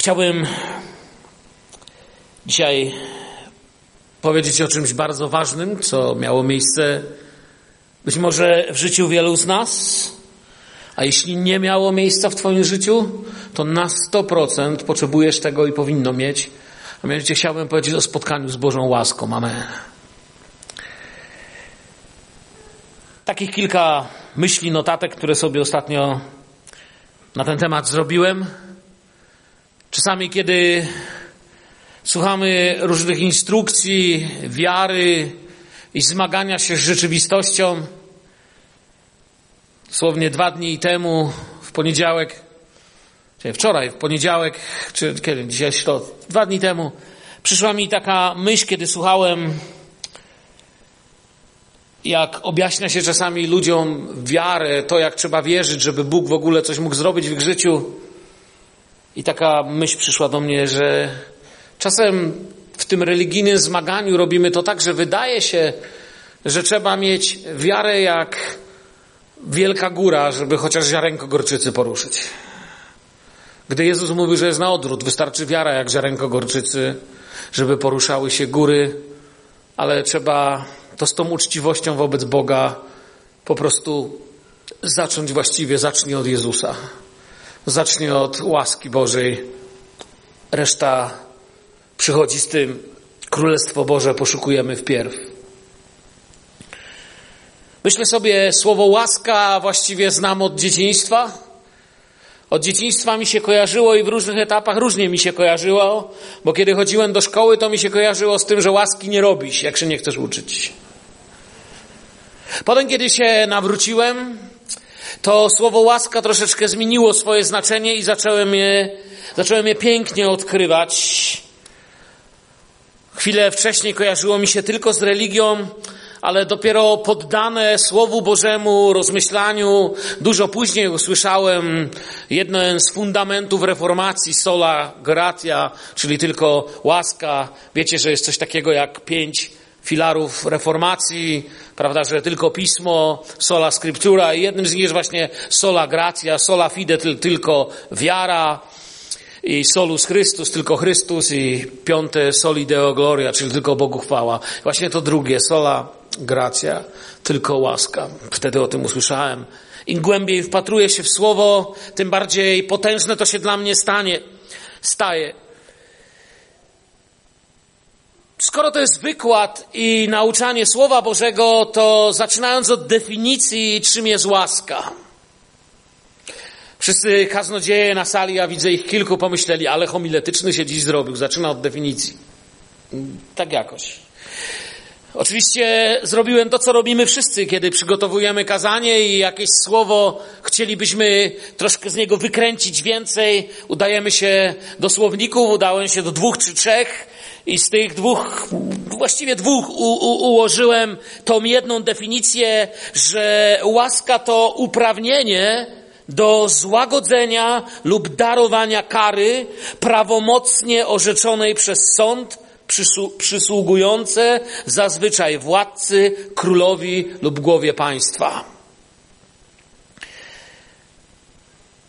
Chciałbym dzisiaj powiedzieć o czymś bardzo ważnym, co miało miejsce być może w życiu wielu z nas, a jeśli nie miało miejsca w Twoim życiu, to na 100% potrzebujesz tego i powinno mieć. A mianowicie chciałbym powiedzieć o spotkaniu z Bożą łaską. Amen. Takich kilka myśli, notatek, które sobie ostatnio na ten temat zrobiłem. Czasami, kiedy słuchamy różnych instrukcji, wiary i zmagania się z rzeczywistością, dosłownie dwa dni temu, w poniedziałek, czy wczoraj, w poniedziałek, czy kiedy, dzisiaj środę, dwa dni temu, przyszła mi taka myśl, kiedy słuchałem, jak objaśnia się czasami ludziom wiarę, to jak trzeba wierzyć, żeby Bóg w ogóle coś mógł zrobić w ich życiu. I taka myśl przyszła do mnie, że czasem w tym religijnym zmaganiu robimy to tak, że wydaje się, że trzeba mieć wiarę jak wielka góra, żeby chociaż ziarenko gorczycy poruszyć. Gdy Jezus mówił, że jest na odwrót, wystarczy wiara jak ziarenko gorczycy, żeby poruszały się góry, ale trzeba to z tą uczciwością wobec Boga po prostu zacząć właściwie, zacznij od Jezusa. Zacznij od łaski Bożej. Reszta przychodzi z tym. Królestwo Boże poszukujemy wpierw. Myślę sobie, słowo łaska właściwie znam od dzieciństwa. Od dzieciństwa mi się kojarzyło i w różnych etapach różnie mi się kojarzyło, bo kiedy chodziłem do szkoły, to mi się kojarzyło z tym, że łaski nie robisz, jak się nie chcesz uczyć. Potem, kiedy się nawróciłem, to słowo łaska troszeczkę zmieniło swoje znaczenie i zacząłem je, zacząłem je pięknie odkrywać. Chwilę wcześniej kojarzyło mi się tylko z religią, ale dopiero poddane Słowu Bożemu, rozmyślaniu, dużo później usłyszałem jeden z fundamentów reformacji, sola gratia, czyli tylko łaska. Wiecie, że jest coś takiego jak pięć filarów reformacji, prawda, że tylko pismo, sola scriptura i jednym z nich jest właśnie sola gratia, sola fide, tylko wiara i solus Chrystus, tylko Chrystus i piąte soli deo gloria, czyli tylko Bogu chwała. Właśnie to drugie, sola gracja, tylko łaska. Wtedy o tym usłyszałem. Im głębiej wpatruję się w słowo, tym bardziej potężne to się dla mnie stanie, staje. Skoro to jest wykład i nauczanie Słowa Bożego, to zaczynając od definicji, czym jest łaska. Wszyscy kaznodzieje na sali, ja widzę ich kilku, pomyśleli, ale homiletyczny się dziś zrobił. Zaczyna od definicji. Tak jakoś. Oczywiście zrobiłem to, co robimy wszyscy, kiedy przygotowujemy kazanie i jakieś słowo chcielibyśmy troszkę z niego wykręcić więcej. Udajemy się do słowników, udałem się do dwóch czy trzech i z tych dwóch, właściwie dwóch u, u, ułożyłem tą jedną definicję, że łaska to uprawnienie do złagodzenia lub darowania kary prawomocnie orzeczonej przez sąd przysługujące zazwyczaj władcy, królowi lub głowie państwa.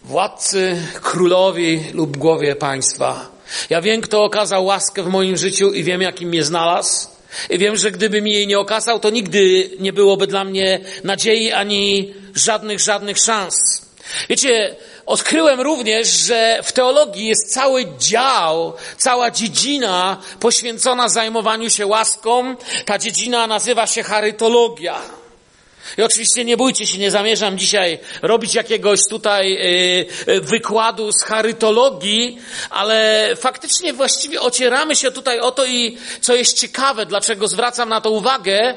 Władcy, królowi lub głowie państwa. Ja wiem, kto okazał łaskę w moim życiu i wiem, jakim mnie znalazł. I wiem, że gdyby mi jej nie okazał, to nigdy nie byłoby dla mnie nadziei ani żadnych, żadnych szans. Wiecie, odkryłem również, że w teologii jest cały dział, cała dziedzina poświęcona zajmowaniu się łaską. Ta dziedzina nazywa się charytologia. I oczywiście nie bójcie się, nie zamierzam dzisiaj robić jakiegoś tutaj yy, wykładu z charytologii, ale faktycznie właściwie ocieramy się tutaj o to i co jest ciekawe, dlaczego zwracam na to uwagę,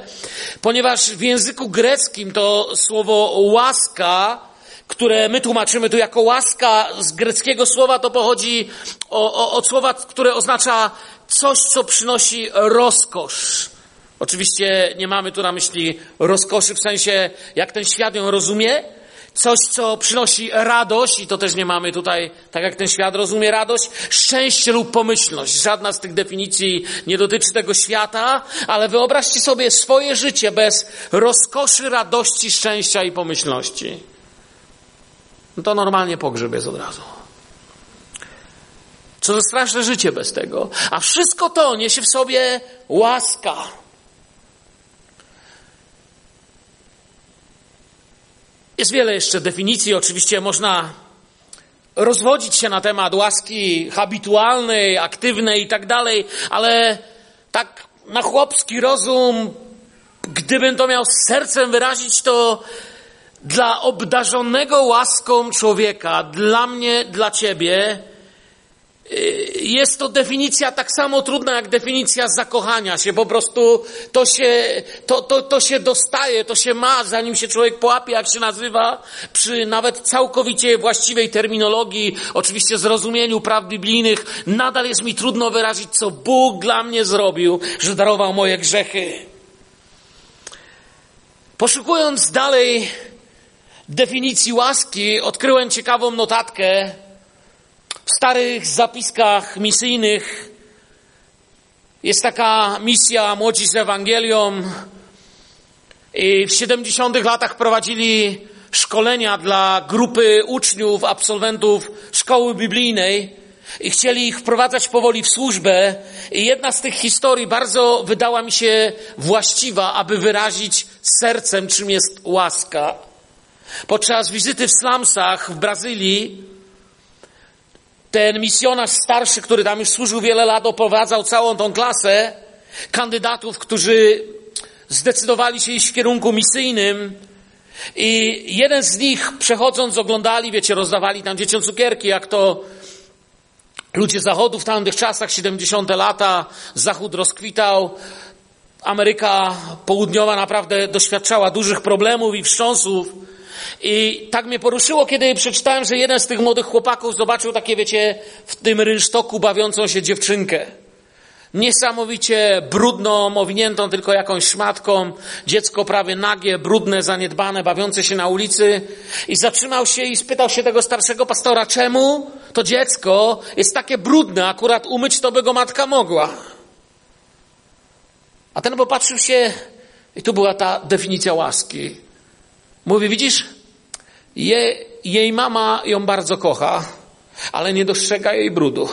ponieważ w języku greckim to słowo łaska które my tłumaczymy tu jako łaska z greckiego słowa, to pochodzi od słowa, które oznacza coś, co przynosi rozkosz. Oczywiście nie mamy tu na myśli rozkoszy w sensie, jak ten świat ją rozumie, coś, co przynosi radość, i to też nie mamy tutaj, tak jak ten świat rozumie radość, szczęście lub pomyślność. Żadna z tych definicji nie dotyczy tego świata, ale wyobraźcie sobie swoje życie bez rozkoszy, radości, szczęścia i pomyślności. No to normalnie pogrzeb jest od razu. Co za straszne życie bez tego. A wszystko to niesie w sobie łaska. Jest wiele jeszcze definicji, oczywiście można rozwodzić się na temat łaski habitualnej, aktywnej i tak dalej, ale tak na chłopski rozum, gdybym to miał z sercem wyrazić, to dla obdarzonego łaską człowieka, dla mnie, dla ciebie, jest to definicja tak samo trudna jak definicja zakochania się. Po prostu to się, to, to, to się dostaje, to się ma, zanim się człowiek połapie, jak się nazywa, przy nawet całkowicie właściwej terminologii, oczywiście zrozumieniu praw biblijnych, nadal jest mi trudno wyrazić, co Bóg dla mnie zrobił, że darował moje grzechy. Poszukując dalej definicji łaski, odkryłem ciekawą notatkę w starych zapiskach misyjnych. Jest taka misja Młodzi z Ewangelią i w 70 latach prowadzili szkolenia dla grupy uczniów, absolwentów szkoły biblijnej i chcieli ich wprowadzać powoli w służbę. I jedna z tych historii bardzo wydała mi się właściwa, aby wyrazić sercem, czym jest łaska. Podczas wizyty w slumsach w Brazylii ten misjonarz starszy, który tam już służył wiele lat, oprowadzał całą tą klasę kandydatów, którzy zdecydowali się iść w kierunku misyjnym. I jeden z nich, przechodząc, oglądali, wiecie, rozdawali tam dzieciom cukierki, jak to ludzie zachodu w tamtych czasach, 70. lata, zachód rozkwitał. Ameryka Południowa naprawdę doświadczała dużych problemów i wstrząsów. I tak mnie poruszyło, kiedy przeczytałem, że jeden z tych młodych chłopaków zobaczył takie, wiecie, w tym rynsztoku bawiącą się dziewczynkę. Niesamowicie brudną, owiniętą tylko jakąś szmatką, dziecko prawie nagie, brudne, zaniedbane, bawiące się na ulicy. I zatrzymał się i spytał się tego starszego pastora, czemu to dziecko jest takie brudne, akurat umyć to by go matka mogła. A ten popatrzył się i tu była ta definicja łaski. Mówi, widzisz, je, jej mama ją bardzo kocha, ale nie dostrzega jej brudu.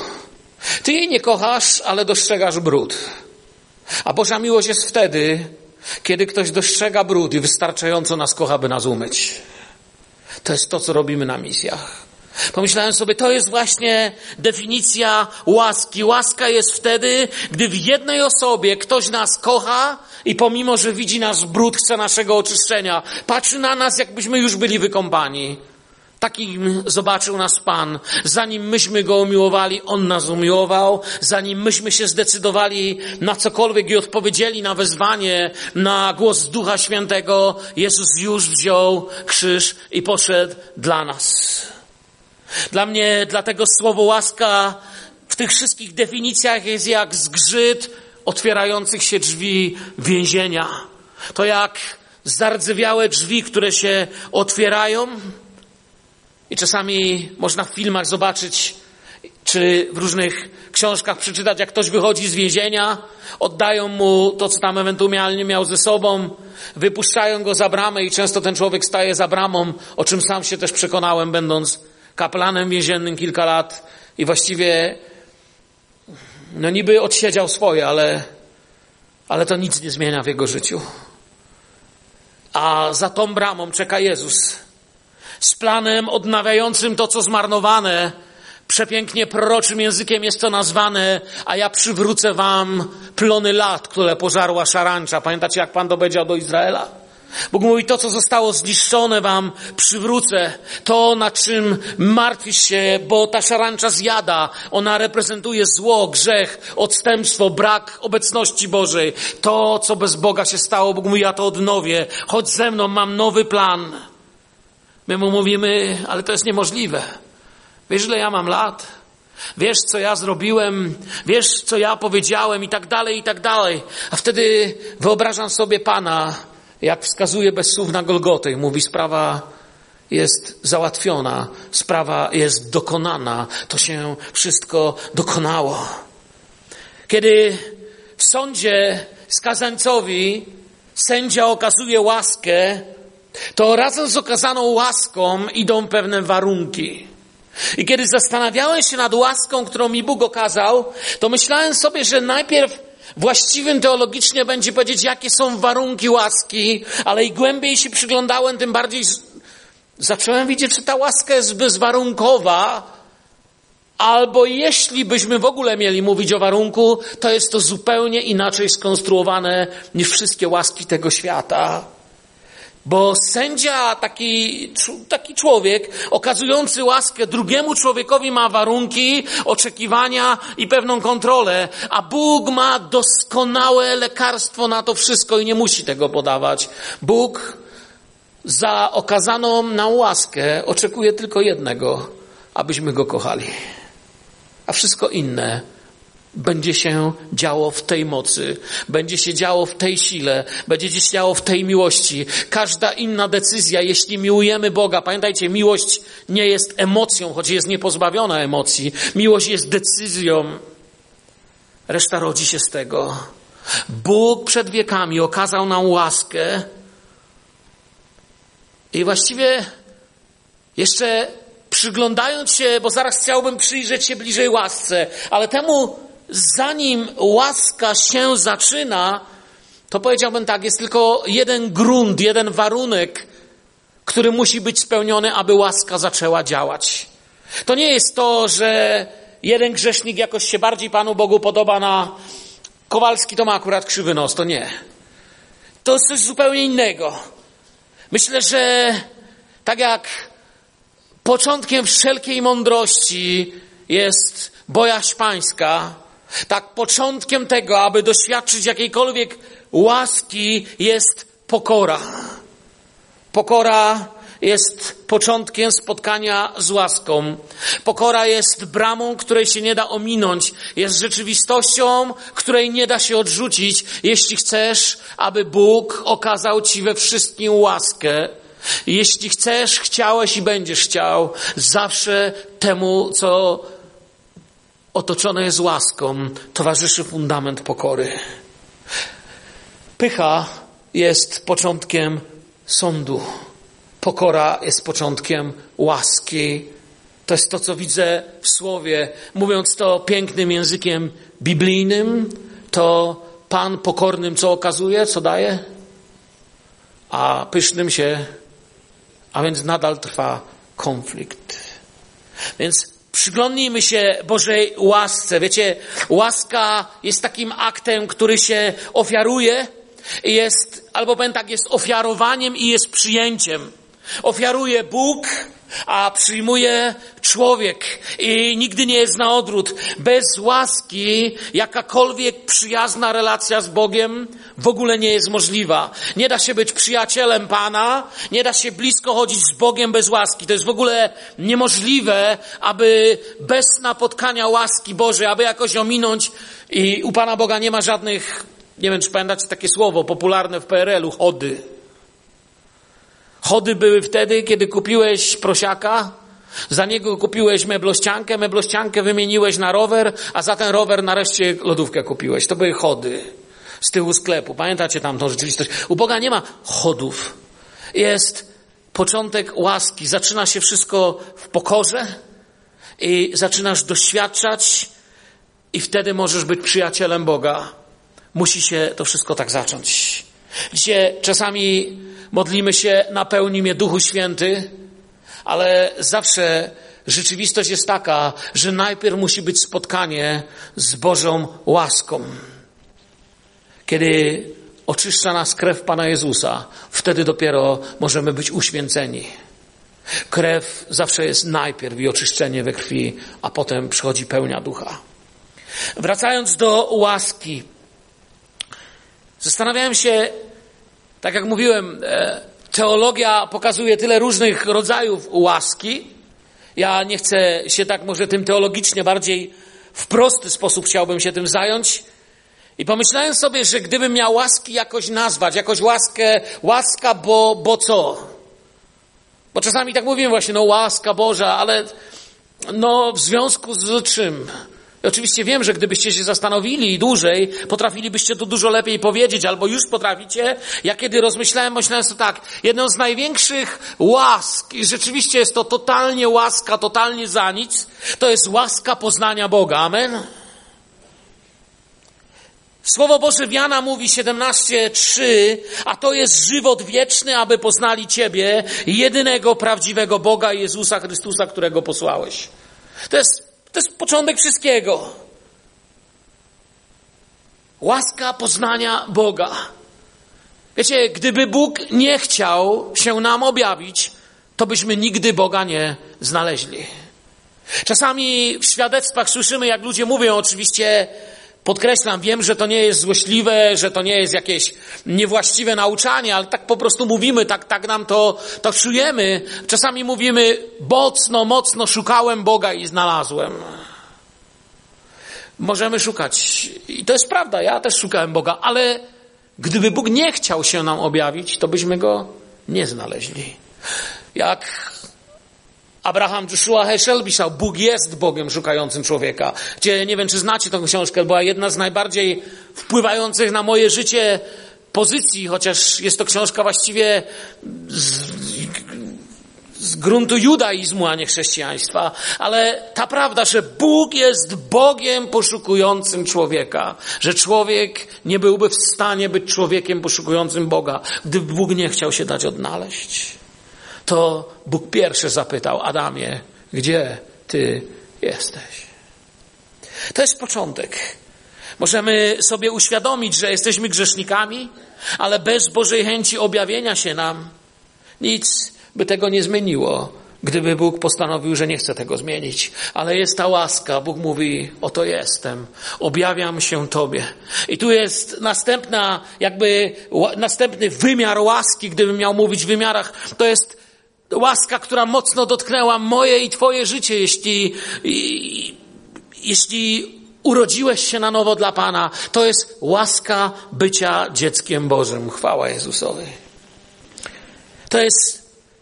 Ty jej nie kochasz, ale dostrzegasz brud. A Boża miłość jest wtedy, kiedy ktoś dostrzega brud i wystarczająco nas kocha, by nas umyć. To jest to, co robimy na misjach. Pomyślałem sobie, to jest właśnie definicja łaski. Łaska jest wtedy, gdy w jednej osobie ktoś nas kocha i pomimo, że widzi nasz brud, chce naszego oczyszczenia, patrzy na nas, jakbyśmy już byli wykąpani. Takim zobaczył nas Pan. Zanim myśmy Go umiłowali, On nas umiłował. Zanim myśmy się zdecydowali na cokolwiek i odpowiedzieli na wezwanie, na głos Ducha Świętego, Jezus już wziął krzyż i poszedł dla nas. Dla mnie, dlatego słowo łaska w tych wszystkich definicjach jest jak zgrzyt otwierających się drzwi więzienia. To jak zardzewiałe drzwi, które się otwierają. I czasami można w filmach zobaczyć, czy w różnych książkach przeczytać, jak ktoś wychodzi z więzienia, oddają mu to, co tam ewentualnie miał ze sobą, wypuszczają go za bramę i często ten człowiek staje za bramą, o czym sam się też przekonałem, będąc kaplanem więziennym kilka lat i właściwie no niby odsiedział swoje, ale, ale to nic nie zmienia w jego życiu. A za tą bramą czeka Jezus z planem odnawiającym to, co zmarnowane. Przepięknie proroczym językiem jest to nazwane, a ja przywrócę wam plony lat, które pożarła szarancza. Pamiętacie, jak Pan dowiedział do Izraela? Bóg mówi, to co zostało zniszczone wam przywrócę. To na czym martwisz się, bo ta szarancza zjada. Ona reprezentuje zło, grzech, odstępstwo, brak obecności Bożej. To, co bez Boga się stało, Bóg mówi, ja to odnowię. Chodź ze mną, mam nowy plan. My mu mówimy, ale to jest niemożliwe. Wiesz, ile ja mam lat? Wiesz, co ja zrobiłem? Wiesz, co ja powiedziałem? I tak dalej, i tak dalej. A wtedy wyobrażam sobie Pana, jak wskazuje bez słów na Golgotę i mówi, sprawa jest załatwiona, sprawa jest dokonana, to się wszystko dokonało. Kiedy w sądzie skazańcowi sędzia okazuje łaskę, to razem z okazaną łaską idą pewne warunki. I kiedy zastanawiałem się nad łaską, którą mi Bóg okazał, to myślałem sobie, że najpierw właściwym teologicznie będzie powiedzieć, jakie są warunki łaski, ale im głębiej się przyglądałem, tym bardziej zacząłem widzieć, że ta łaska jest bezwarunkowa, albo jeśli byśmy w ogóle mieli mówić o warunku, to jest to zupełnie inaczej skonstruowane niż wszystkie łaski tego świata. Bo sędzia, taki, taki człowiek, okazujący łaskę drugiemu człowiekowi ma warunki, oczekiwania i pewną kontrolę, a Bóg ma doskonałe lekarstwo na to wszystko i nie musi tego podawać. Bóg za okazaną nam łaskę oczekuje tylko jednego, abyśmy go kochali. A wszystko inne będzie się działo w tej mocy, będzie się działo w tej sile, będzie się działo w tej miłości. Każda inna decyzja, jeśli miłujemy Boga, pamiętajcie, miłość nie jest emocją, choć jest niepozbawiona emocji. Miłość jest decyzją. Reszta rodzi się z tego. Bóg przed wiekami okazał nam łaskę i właściwie jeszcze przyglądając się, bo zaraz chciałbym przyjrzeć się bliżej łasce, ale temu zanim łaska się zaczyna, to powiedziałbym tak, jest tylko jeden grunt, jeden warunek, który musi być spełniony, aby łaska zaczęła działać. To nie jest to, że jeden grzesznik jakoś się bardziej Panu Bogu podoba na Kowalski, to ma akurat krzywy nos. To nie. To jest coś zupełnie innego. Myślę, że tak jak początkiem wszelkiej mądrości jest bojaźń pańska, tak początkiem tego, aby doświadczyć jakiejkolwiek łaski jest pokora. Pokora jest początkiem spotkania z łaską. Pokora jest bramą, której się nie da ominąć. Jest rzeczywistością, której nie da się odrzucić, jeśli chcesz, aby Bóg okazał Ci we wszystkim łaskę. Jeśli chcesz, chciałeś i będziesz chciał, zawsze temu, co otoczone jest łaską, towarzyszy fundament pokory. Pycha jest początkiem sądu. Pokora jest początkiem łaski. To jest to, co widzę w słowie. Mówiąc to pięknym językiem biblijnym, to Pan pokornym co okazuje, co daje? A pysznym się, a więc nadal trwa konflikt. Więc Przyglądnijmy się Bożej łasce. Wiecie, łaska jest takim aktem, który się ofiaruje, jest, albo powiem tak, jest ofiarowaniem i jest przyjęciem. Ofiaruje Bóg, a przyjmuje człowiek i nigdy nie jest na odwrót. Bez łaski jakakolwiek przyjazna relacja z Bogiem w ogóle nie jest możliwa. Nie da się być przyjacielem Pana, nie da się blisko chodzić z Bogiem bez łaski. To jest w ogóle niemożliwe, aby bez napotkania łaski Bożej, aby jakoś ominąć i u Pana Boga nie ma żadnych, nie wiem czy pamiętacie takie słowo popularne w PRL-u, chody. Chody były wtedy, kiedy kupiłeś prosiaka, za niego kupiłeś meblościankę, meblościankę wymieniłeś na rower, a za ten rower nareszcie lodówkę kupiłeś. To były chody z tyłu sklepu. Pamiętacie tam tą rzeczywistość? U Boga nie ma chodów. Jest początek łaski. Zaczyna się wszystko w pokorze i zaczynasz doświadczać i wtedy możesz być przyjacielem Boga. Musi się to wszystko tak zacząć. Gdzie czasami modlimy się, napełni mnie Duchu Święty, ale zawsze rzeczywistość jest taka, że najpierw musi być spotkanie z Bożą łaską. Kiedy oczyszcza nas krew Pana Jezusa, wtedy dopiero możemy być uświęceni. Krew zawsze jest najpierw i oczyszczenie we krwi, a potem przychodzi pełnia ducha. Wracając do łaski, zastanawiałem się, tak jak mówiłem, e, teologia pokazuje tyle różnych rodzajów łaski. Ja nie chcę się tak może tym teologicznie bardziej w prosty sposób chciałbym się tym zająć. I pomyślałem sobie, że gdybym miał łaski jakoś nazwać, jakoś łaskę, łaska, bo, bo co? Bo czasami tak mówimy właśnie, no łaska Boża, ale no w związku z czym? I oczywiście wiem, że gdybyście się zastanowili dłużej, potrafilibyście to dużo lepiej powiedzieć, albo już potraficie. Ja kiedy rozmyślałem, myślałem sobie tak, jedną z największych łask, i rzeczywiście jest to totalnie łaska, totalnie za nic, to jest łaska poznania Boga. Amen? Słowo Boże w Jana mówi 17:3, a to jest żywot wieczny, aby poznali Ciebie, jedynego prawdziwego Boga Jezusa Chrystusa, którego posłałeś. To jest, to jest początek wszystkiego. Łaska poznania Boga. Wiecie, gdyby Bóg nie chciał się nam objawić, to byśmy nigdy Boga nie znaleźli. Czasami w świadectwach słyszymy, jak ludzie mówią, oczywiście, Podkreślam, wiem, że to nie jest złośliwe, że to nie jest jakieś niewłaściwe nauczanie, ale tak po prostu mówimy, tak, tak nam to, to czujemy. Czasami mówimy, mocno, mocno szukałem Boga i znalazłem. Możemy szukać. I to jest prawda, ja też szukałem Boga, ale gdyby Bóg nie chciał się nam objawić, to byśmy Go nie znaleźli. Jak Abraham Joshua Heschel pisał, Bóg jest Bogiem szukającym człowieka. Gdzie, nie wiem, czy znacie tę książkę, była jedna z najbardziej wpływających na moje życie pozycji, chociaż jest to książka właściwie z, z gruntu judaizmu, a nie chrześcijaństwa. Ale ta prawda, że Bóg jest Bogiem poszukującym człowieka, że człowiek nie byłby w stanie być człowiekiem poszukującym Boga, gdyby Bóg nie chciał się dać odnaleźć to Bóg pierwszy zapytał Adamie, gdzie ty jesteś? To jest początek. Możemy sobie uświadomić, że jesteśmy grzesznikami, ale bez Bożej chęci objawienia się nam nic by tego nie zmieniło, gdyby Bóg postanowił, że nie chce tego zmienić. Ale jest ta łaska. Bóg mówi, oto jestem, objawiam się Tobie. I tu jest następna, jakby następny wymiar łaski, gdybym miał mówić w wymiarach, to jest łaska, która mocno dotknęła moje i Twoje życie, jeśli, jeśli urodziłeś się na nowo dla Pana. To jest łaska bycia dzieckiem Bożym. Chwała Jezusowi. To jest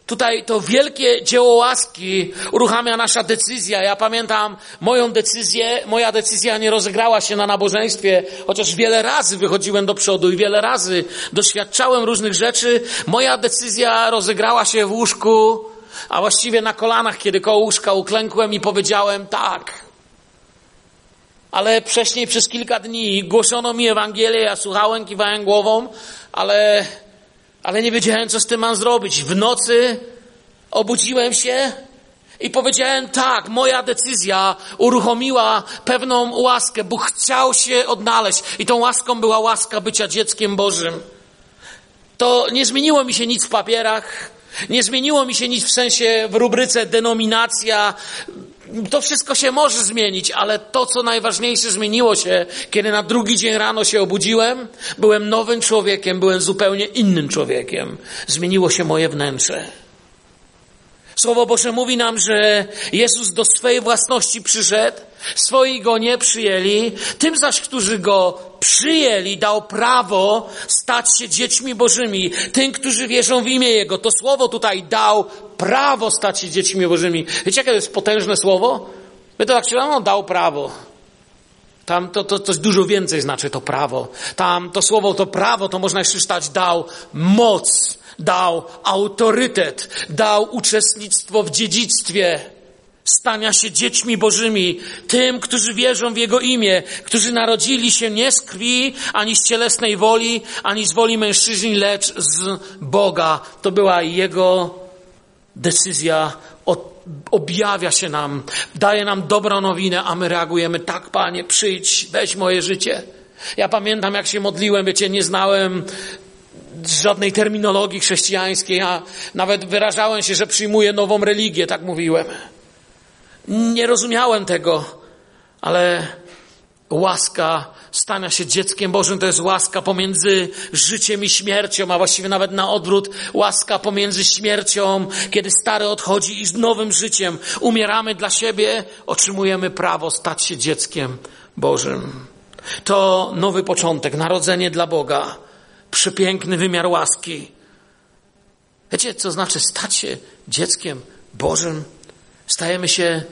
Tutaj to wielkie dzieło łaski uruchamia nasza decyzja. Ja pamiętam moją decyzję, moja decyzja nie rozegrała się na nabożeństwie, chociaż wiele razy wychodziłem do przodu i wiele razy doświadczałem różnych rzeczy. Moja decyzja rozegrała się w łóżku, a właściwie na kolanach, kiedy koło łóżka uklękłem i powiedziałem tak. Ale wcześniej przez kilka dni głoszono mi Ewangelię, ja słuchałem, kiwałem głową, ale ale nie wiedziałem, co z tym mam zrobić. W nocy obudziłem się i powiedziałem tak, moja decyzja uruchomiła pewną łaskę. Bóg chciał się odnaleźć i tą łaską była łaska bycia dzieckiem Bożym. To nie zmieniło mi się nic w papierach, nie zmieniło mi się nic w sensie w rubryce denominacja, to wszystko się może zmienić, ale to, co najważniejsze, zmieniło się, kiedy na drugi dzień rano się obudziłem, byłem nowym człowiekiem, byłem zupełnie innym człowiekiem. Zmieniło się moje wnętrze. Słowo Boże mówi nam, że Jezus do swojej własności przyszedł, swoi go nie przyjęli, tym zaś, którzy go przyjęli, dał prawo stać się dziećmi Bożymi, tym, którzy wierzą w imię Jego. To słowo tutaj dał prawo stać się dziećmi Bożymi. Wiecie, jakie to jest potężne słowo? My to tak czytamy, on dał prawo. Tam to, to, to dużo więcej znaczy to prawo. Tam to słowo, to prawo, to można jeszcze czytać, dał moc dał autorytet, dał uczestnictwo w dziedzictwie stania się dziećmi Bożymi, tym, którzy wierzą w Jego imię, którzy narodzili się nie z krwi, ani z cielesnej woli, ani z woli mężczyzn, lecz z Boga. To była Jego decyzja, objawia się nam, daje nam dobrą nowinę, a my reagujemy, tak Panie, przyjdź, weź moje życie. Ja pamiętam, jak się modliłem, wiecie, nie znałem żadnej terminologii chrześcijańskiej, a nawet wyrażałem się, że przyjmuję nową religię, tak mówiłem. Nie rozumiałem tego, ale łaska stania się dzieckiem Bożym to jest łaska pomiędzy życiem i śmiercią, a właściwie nawet na odwrót, łaska pomiędzy śmiercią, kiedy stary odchodzi i z nowym życiem umieramy dla siebie, otrzymujemy prawo stać się dzieckiem Bożym. To nowy początek, narodzenie dla Boga przepiękny wymiar łaski. Wiecie, co znaczy stać się dzieckiem Bożym? Stajemy się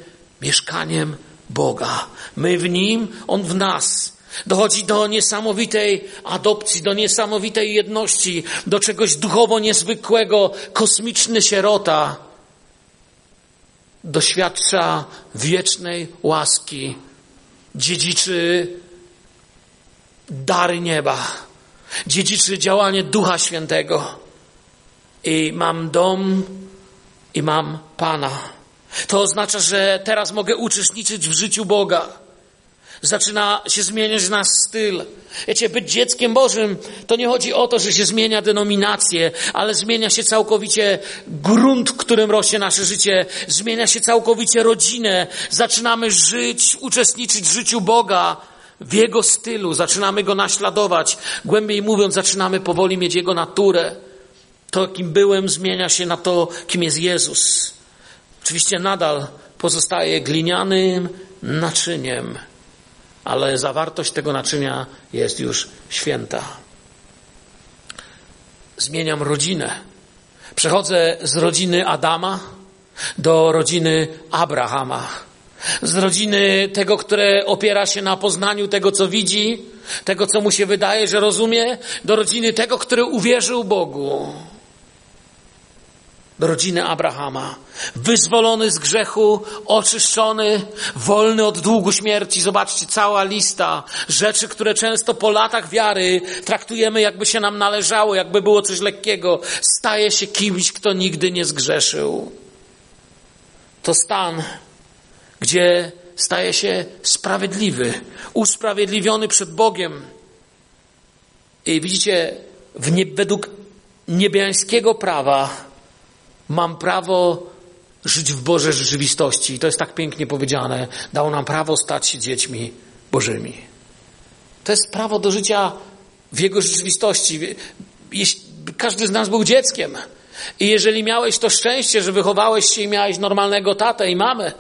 mieszkaniem Boga. My w Nim, On w nas. Dochodzi do niesamowitej adopcji, do niesamowitej jedności, do czegoś duchowo niezwykłego. Kosmiczny sierota doświadcza wiecznej łaski, dziedziczy dary nieba, dziedziczy działanie Ducha Świętego. I mam dom, i mam Pana. To oznacza, że teraz mogę uczestniczyć w życiu Boga. Zaczyna się zmieniać nasz styl. Wiecie, być dzieckiem Bożym to nie chodzi o to, że się zmienia denominację, ale zmienia się całkowicie grunt, którym rośnie nasze życie, zmienia się całkowicie rodzinę. Zaczynamy żyć, uczestniczyć w życiu Boga w Jego stylu, zaczynamy Go naśladować. Głębiej mówiąc, zaczynamy powoli mieć Jego naturę. To, kim byłem, zmienia się na to, kim jest Jezus. Oczywiście nadal pozostaje glinianym naczyniem, ale zawartość tego naczynia jest już święta. Zmieniam rodzinę. Przechodzę z rodziny Adama do rodziny Abrahama. Z rodziny tego, które opiera się na poznaniu tego, co widzi, tego, co mu się wydaje, że rozumie, do rodziny tego, który uwierzył Bogu rodziny Abrahama. Wyzwolony z grzechu, oczyszczony, wolny od długu śmierci. Zobaczcie, cała lista rzeczy, które często po latach wiary traktujemy, jakby się nam należało, jakby było coś lekkiego. Staje się kimś, kto nigdy nie zgrzeszył. To stan, gdzie staje się sprawiedliwy, usprawiedliwiony przed Bogiem. I widzicie, nie, według niebiańskiego prawa Mam prawo żyć w Bożej rzeczywistości. I to jest tak pięknie powiedziane. Dał nam prawo stać się dziećmi Bożymi. To jest prawo do życia w Jego rzeczywistości. Każdy z nas był dzieckiem. I jeżeli miałeś to szczęście, że wychowałeś się i miałeś normalnego tatę i mamę,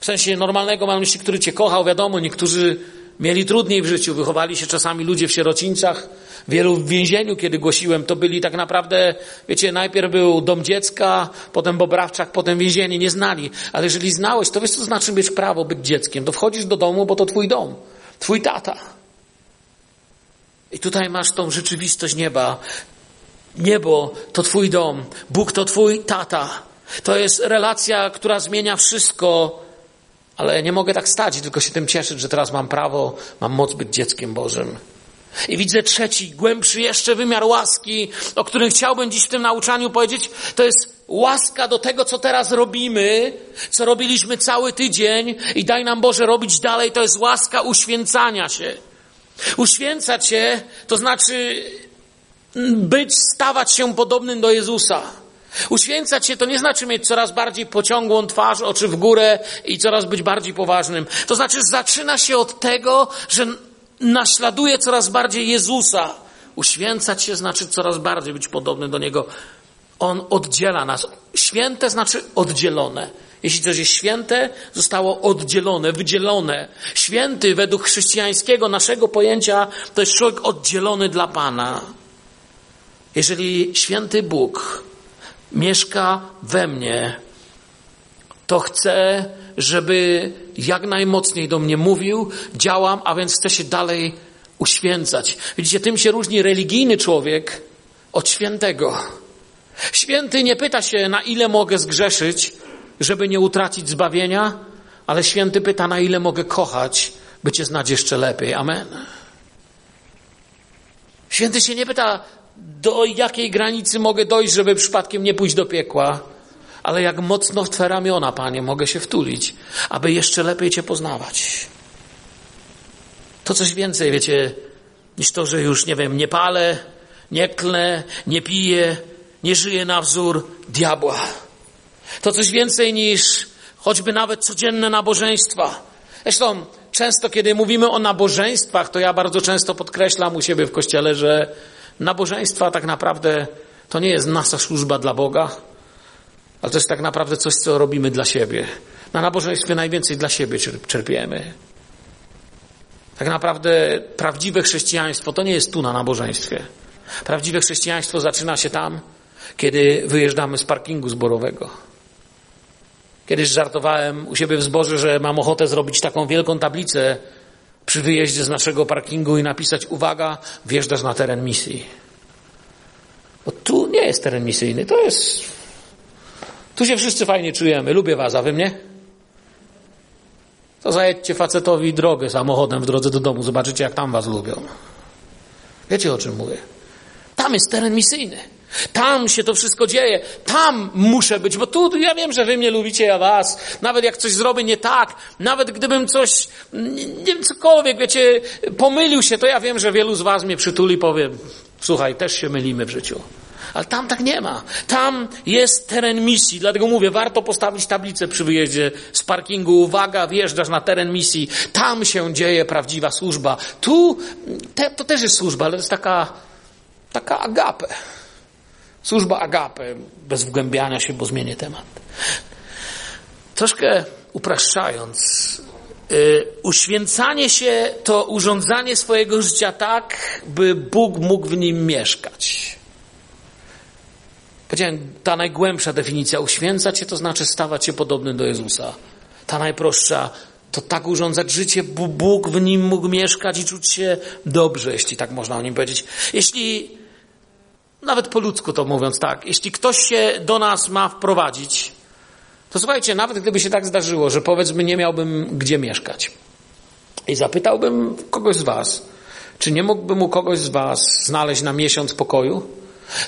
w sensie normalnego mam myśli, który cię kochał, wiadomo, niektórzy mieli trudniej w życiu, wychowali się czasami ludzie w sierocińcach, Wielu w więzieniu, kiedy głosiłem, to byli tak naprawdę, wiecie, najpierw był dom dziecka, potem Bobrawczak, potem więzienie, nie znali. Ale jeżeli znałeś, to wiesz, co znaczy mieć prawo być dzieckiem. To wchodzisz do domu, bo to twój dom, twój tata. I tutaj masz tą rzeczywistość nieba. Niebo to twój dom, Bóg to twój tata. To jest relacja, która zmienia wszystko, ale nie mogę tak stać, tylko się tym cieszyć, że teraz mam prawo, mam moc być dzieckiem Bożym. I widzę trzeci, głębszy jeszcze wymiar łaski, o którym chciałbym dziś w tym nauczaniu powiedzieć. To jest łaska do tego, co teraz robimy, co robiliśmy cały tydzień i daj nam Boże robić dalej. To jest łaska uświęcania się. Uświęcać się to znaczy być, stawać się podobnym do Jezusa. Uświęcać się to nie znaczy mieć coraz bardziej pociągłą twarz, oczy w górę i coraz być bardziej poważnym. To znaczy zaczyna się od tego, że naśladuje coraz bardziej Jezusa. Uświęcać się znaczy coraz bardziej być podobny do Niego. On oddziela nas. Święte znaczy oddzielone. Jeśli coś jest święte, zostało oddzielone, wydzielone. Święty według chrześcijańskiego naszego pojęcia to jest człowiek oddzielony dla Pana. Jeżeli święty Bóg mieszka we mnie, to chcę, żeby jak najmocniej do mnie mówił, działam, a więc chcę się dalej uświęcać. Widzicie, tym się różni religijny człowiek od świętego. Święty nie pyta się, na ile mogę zgrzeszyć, żeby nie utracić zbawienia, ale święty pyta, na ile mogę kochać, by Cię znać jeszcze lepiej. Amen. Święty się nie pyta, do jakiej granicy mogę dojść, żeby przypadkiem nie pójść do piekła ale jak mocno w Twe ramiona, Panie, mogę się wtulić, aby jeszcze lepiej Cię poznawać. To coś więcej, wiecie, niż to, że już, nie wiem, nie palę, nie klnę, nie piję, nie żyję na wzór diabła. To coś więcej niż choćby nawet codzienne nabożeństwa. Zresztą często, kiedy mówimy o nabożeństwach, to ja bardzo często podkreślam u siebie w kościele, że nabożeństwa tak naprawdę to nie jest nasza służba dla Boga, ale to jest tak naprawdę coś, co robimy dla siebie. Na nabożeństwie najwięcej dla siebie czerpiemy. Tak naprawdę prawdziwe chrześcijaństwo to nie jest tu na nabożeństwie. Prawdziwe chrześcijaństwo zaczyna się tam, kiedy wyjeżdżamy z parkingu zborowego. Kiedyś żartowałem u siebie w zborze, że mam ochotę zrobić taką wielką tablicę przy wyjeździe z naszego parkingu i napisać uwaga, wjeżdżasz na teren misji. Bo tu nie jest teren misyjny, to jest... Tu się wszyscy fajnie czujemy. Lubię was, a wy mnie? To zajedźcie facetowi drogę samochodem w drodze do domu. Zobaczycie, jak tam was lubią. Wiecie, o czym mówię? Tam jest teren misyjny. Tam się to wszystko dzieje. Tam muszę być, bo tu ja wiem, że wy mnie lubicie, ja was. Nawet jak coś zrobię nie tak, nawet gdybym coś, nie wiem, cokolwiek, wiecie, pomylił się, to ja wiem, że wielu z was mnie przytuli i powie, słuchaj, też się mylimy w życiu. Ale tam tak nie ma. Tam jest teren misji. Dlatego mówię, warto postawić tablicę przy wyjeździe z parkingu. Uwaga, wjeżdżasz na teren misji. Tam się dzieje prawdziwa służba. Tu te, to też jest służba, ale to jest taka, taka agapę. Służba agapę, bez wgłębiania się, bo zmienię temat. Troszkę upraszczając, yy, uświęcanie się to urządzanie swojego życia tak, by Bóg mógł w nim mieszkać. Powiedziałem, ta najgłębsza definicja uświęcać się to znaczy stawać się podobnym do Jezusa. Ta najprostsza to tak urządzać życie, by Bóg w nim mógł mieszkać i czuć się dobrze, jeśli tak można o nim powiedzieć. Jeśli, nawet po ludzku to mówiąc tak, jeśli ktoś się do nas ma wprowadzić, to słuchajcie, nawet gdyby się tak zdarzyło, że powiedzmy nie miałbym gdzie mieszkać i zapytałbym kogoś z was, czy nie mógłbym u kogoś z was znaleźć na miesiąc pokoju,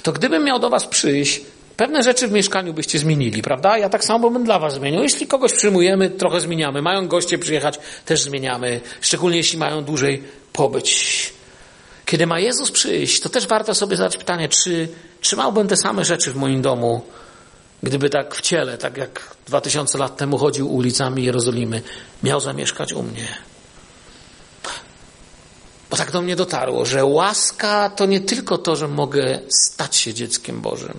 to gdybym miał do was przyjść, pewne rzeczy w mieszkaniu byście zmienili, prawda? Ja tak samo bym dla was zmienił. Jeśli kogoś przyjmujemy, trochę zmieniamy. Mają goście przyjechać, też zmieniamy. Szczególnie jeśli mają dłużej pobyć. Kiedy ma Jezus przyjść, to też warto sobie zadać pytanie, czy trzymałbym te same rzeczy w moim domu, gdyby tak w ciele, tak jak dwa tysiące lat temu chodził ulicami Jerozolimy, miał zamieszkać u mnie. Bo tak do mnie dotarło, że łaska to nie tylko to, że mogę stać się dzieckiem Bożym.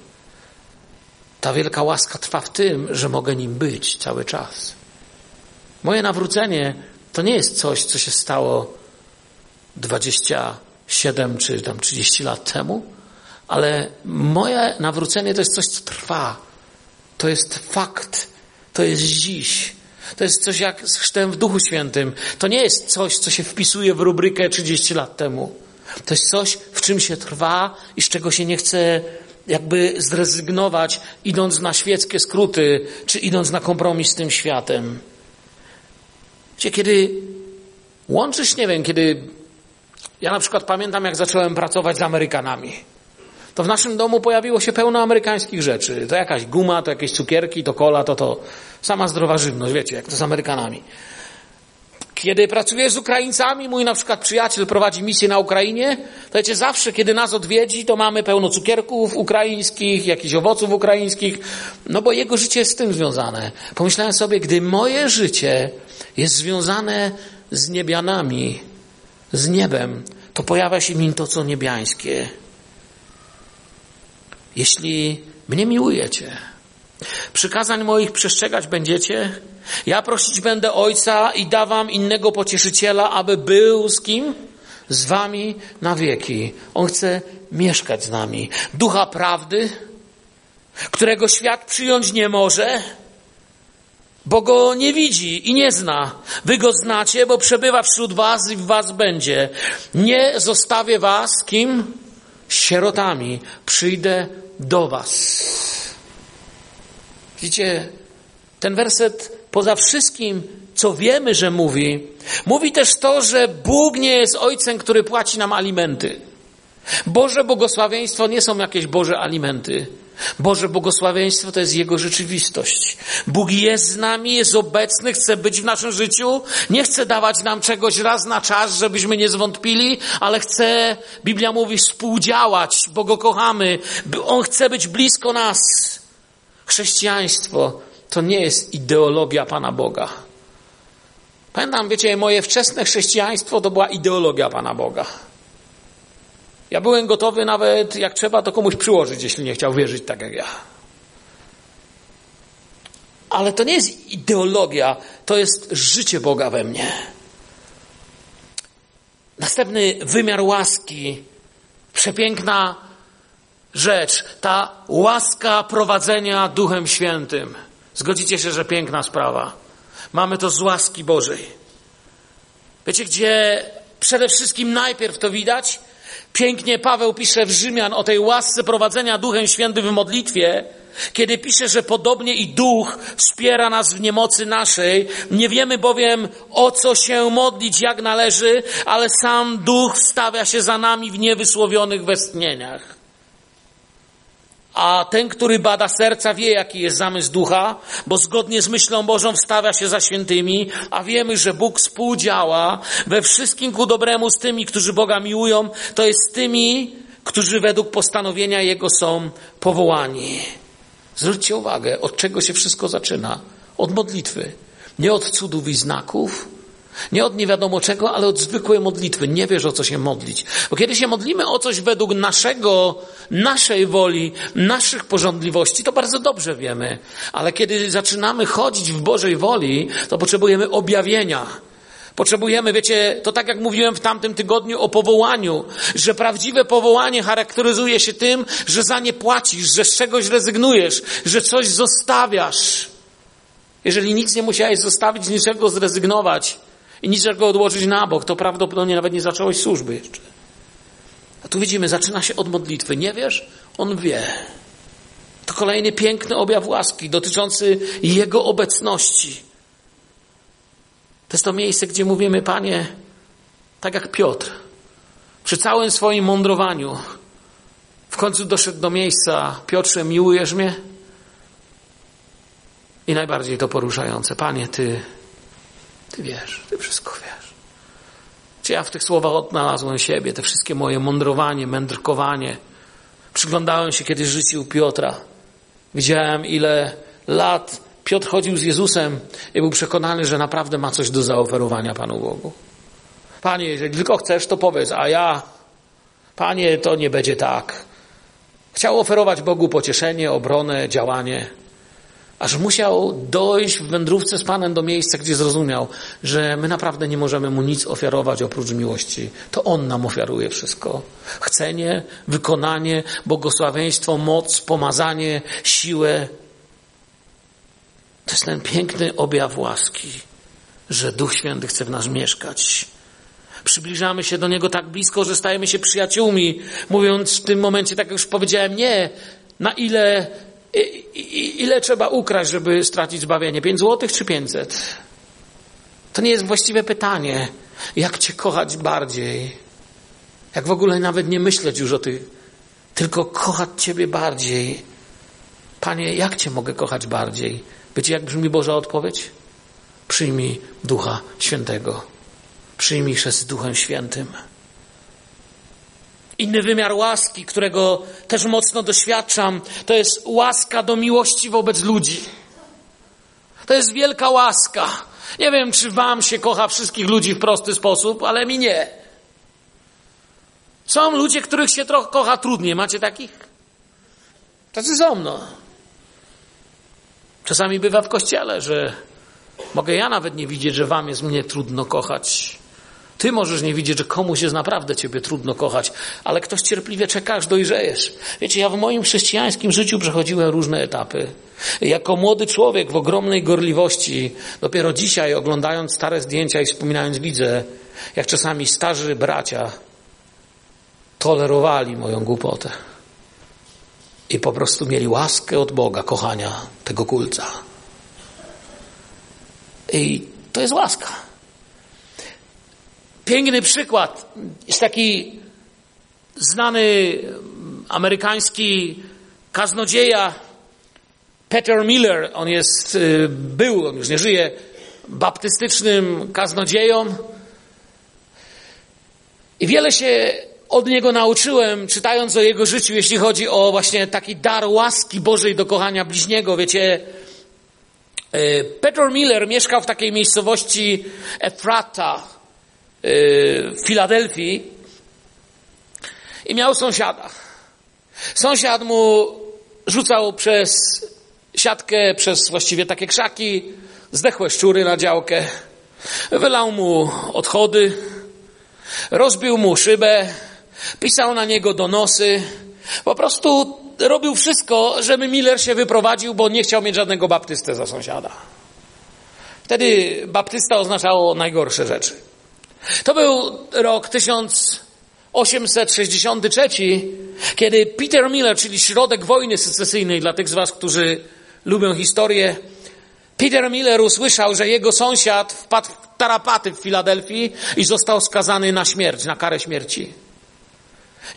Ta wielka łaska trwa w tym, że mogę nim być cały czas. Moje nawrócenie to nie jest coś, co się stało 27 czy tam 30 lat temu, ale moje nawrócenie to jest coś, co trwa. To jest fakt. To jest dziś. To jest coś jak chrztem w Duchu Świętym. To nie jest coś, co się wpisuje w rubrykę 30 lat temu. To jest coś, w czym się trwa i z czego się nie chce jakby zrezygnować, idąc na świeckie skróty, czy idąc na kompromis z tym światem. Wiecie, kiedy łączysz, nie wiem, kiedy ja na przykład pamiętam, jak zacząłem pracować z Amerykanami to w naszym domu pojawiło się pełno amerykańskich rzeczy. To jakaś guma, to jakieś cukierki, to kola, to to. Sama zdrowa żywność, wiecie, jak to z Amerykanami. Kiedy pracuję z Ukraińcami, mój na przykład przyjaciel prowadzi misję na Ukrainie, to wiecie, zawsze kiedy nas odwiedzi, to mamy pełno cukierków ukraińskich, jakichś owoców ukraińskich, no bo jego życie jest z tym związane. Pomyślałem sobie, gdy moje życie jest związane z niebianami, z niebem, to pojawia się w nim to, co niebiańskie. Jeśli mnie miłujecie, przykazań moich przestrzegać będziecie, ja prosić będę Ojca i dawam innego pocieszyciela, aby był z kim? Z wami na wieki. On chce mieszkać z nami. Ducha prawdy, którego świat przyjąć nie może, bo go nie widzi i nie zna. Wy go znacie, bo przebywa wśród was i w was będzie. Nie zostawię was kim? Sierotami. Przyjdę do was. Widzicie, ten werset poza wszystkim, co wiemy, że mówi, mówi też to, że Bóg nie jest ojcem, który płaci nam alimenty. Boże błogosławieństwo nie są jakieś Boże alimenty. Boże błogosławieństwo to jest Jego rzeczywistość. Bóg jest z nami, jest obecny, chce być w naszym życiu, nie chce dawać nam czegoś raz na czas, żebyśmy nie zwątpili, ale chce, Biblia mówi, współdziałać, bo Go kochamy. On chce być blisko nas. Chrześcijaństwo to nie jest ideologia Pana Boga. Pamiętam, wiecie, moje wczesne chrześcijaństwo to była ideologia Pana Boga. Ja byłem gotowy nawet, jak trzeba, to komuś przyłożyć, jeśli nie chciał wierzyć tak jak ja. Ale to nie jest ideologia, to jest życie Boga we mnie. Następny wymiar łaski, przepiękna rzecz, ta łaska prowadzenia Duchem Świętym. Zgodzicie się, że piękna sprawa. Mamy to z łaski Bożej. Wiecie, gdzie przede wszystkim najpierw to widać? Pięknie Paweł pisze w Rzymian o tej łasce prowadzenia Duchem Świętym w modlitwie, kiedy pisze, że podobnie i Duch wspiera nas w niemocy naszej. Nie wiemy bowiem o co się modlić, jak należy, ale sam Duch stawia się za nami w niewysłowionych westchnieniach. A ten, który bada serca, wie, jaki jest zamysł ducha, bo zgodnie z myślą Bożą wstawia się za świętymi, a wiemy, że Bóg współdziała we wszystkim ku dobremu z tymi, którzy Boga miłują, to jest z tymi, którzy według postanowienia Jego są powołani. Zwróćcie uwagę, od czego się wszystko zaczyna. Od modlitwy. Nie od cudów i znaków, nie od nie wiadomo czego, ale od zwykłej modlitwy. Nie wiesz o co się modlić. Bo kiedy się modlimy o coś według naszego, naszej woli, naszych porządliwości, to bardzo dobrze wiemy. Ale kiedy zaczynamy chodzić w Bożej woli, to potrzebujemy objawienia. Potrzebujemy, wiecie, to tak jak mówiłem w tamtym tygodniu o powołaniu, że prawdziwe powołanie charakteryzuje się tym, że za nie płacisz, że z czegoś rezygnujesz, że coś zostawiasz. Jeżeli nic nie musiałeś zostawić, niczego zrezygnować i niczego odłożyć na bok, to prawdopodobnie nawet nie zacząłeś służby jeszcze. A tu widzimy, zaczyna się od modlitwy. Nie wiesz? On wie. To kolejny piękny objaw łaski dotyczący Jego obecności. To jest to miejsce, gdzie mówimy, Panie, tak jak Piotr, przy całym swoim mądrowaniu, w końcu doszedł do miejsca, Piotrze, miłujesz mnie? I najbardziej to poruszające, Panie, Ty, Ty wiesz, Ty wszystko wiesz. Czy ja w tych słowach odnalazłem siebie, te wszystkie moje mądrowanie, mędrkowanie. Przyglądałem się kiedyś życiu Piotra. Widziałem, ile lat Piotr chodził z Jezusem i był przekonany, że naprawdę ma coś do zaoferowania Panu Bogu. Panie, jeżeli tylko chcesz, to powiedz, a ja, Panie, to nie będzie tak. Chciał oferować Bogu pocieszenie, obronę, działanie, aż musiał dojść w wędrówce z Panem do miejsca, gdzie zrozumiał, że my naprawdę nie możemy Mu nic ofiarować oprócz miłości. To On nam ofiaruje wszystko. Chcenie, wykonanie, błogosławieństwo, moc, pomazanie, siłę, to jest ten piękny objaw łaski, że Duch Święty chce w nas mieszkać. Przybliżamy się do Niego tak blisko, że stajemy się przyjaciółmi, mówiąc w tym momencie, tak jak już powiedziałem, nie, na ile, ile trzeba ukraść, żeby stracić zbawienie? Pięć złotych czy pięćset? To nie jest właściwe pytanie. Jak Cię kochać bardziej? Jak w ogóle nawet nie myśleć już o tych, tylko kochać Ciebie bardziej. Panie, jak Cię mogę kochać bardziej? Wiecie, jak brzmi Boża odpowiedź? Przyjmij Ducha Świętego. Przyjmij chrzest z Duchem Świętym. Inny wymiar łaski, którego też mocno doświadczam, to jest łaska do miłości wobec ludzi. To jest wielka łaska. Nie wiem, czy wam się kocha wszystkich ludzi w prosty sposób, ale mi nie. Są ludzie, których się trochę kocha trudniej. Macie takich? Tacy są, no. Czasami bywa w kościele, że mogę ja nawet nie widzieć, że wam jest mnie trudno kochać. Ty możesz nie widzieć, że komuś jest naprawdę ciebie trudno kochać, ale ktoś cierpliwie czeka, aż dojrzejesz. Wiecie, ja w moim chrześcijańskim życiu przechodziłem różne etapy. Jako młody człowiek w ogromnej gorliwości, dopiero dzisiaj oglądając stare zdjęcia i wspominając widzę, jak czasami starzy bracia tolerowali moją głupotę i po prostu mieli łaskę od Boga, kochania tego kulca. I to jest łaska. Piękny przykład. Jest taki znany amerykański kaznodzieja Peter Miller. On jest, y, był, on już nie żyje, baptystycznym kaznodzieją. I wiele się od niego nauczyłem, czytając o jego życiu, jeśli chodzi o właśnie taki dar łaski Bożej do kochania bliźniego. Wiecie, e, Peter Miller mieszkał w takiej miejscowości Ephrata e, w Filadelfii i miał sąsiada. Sąsiad mu rzucał przez siatkę, przez właściwie takie krzaki, zdechłe szczury na działkę, wylał mu odchody, rozbił mu szybę, pisał na niego donosy. Po prostu robił wszystko, żeby Miller się wyprowadził, bo nie chciał mieć żadnego baptystę za sąsiada. Wtedy baptysta oznaczało najgorsze rzeczy. To był rok 1863, kiedy Peter Miller, czyli środek wojny secesyjnej dla tych z Was, którzy lubią historię, Peter Miller usłyszał, że jego sąsiad wpadł w tarapaty w Filadelfii i został skazany na śmierć, na karę śmierci.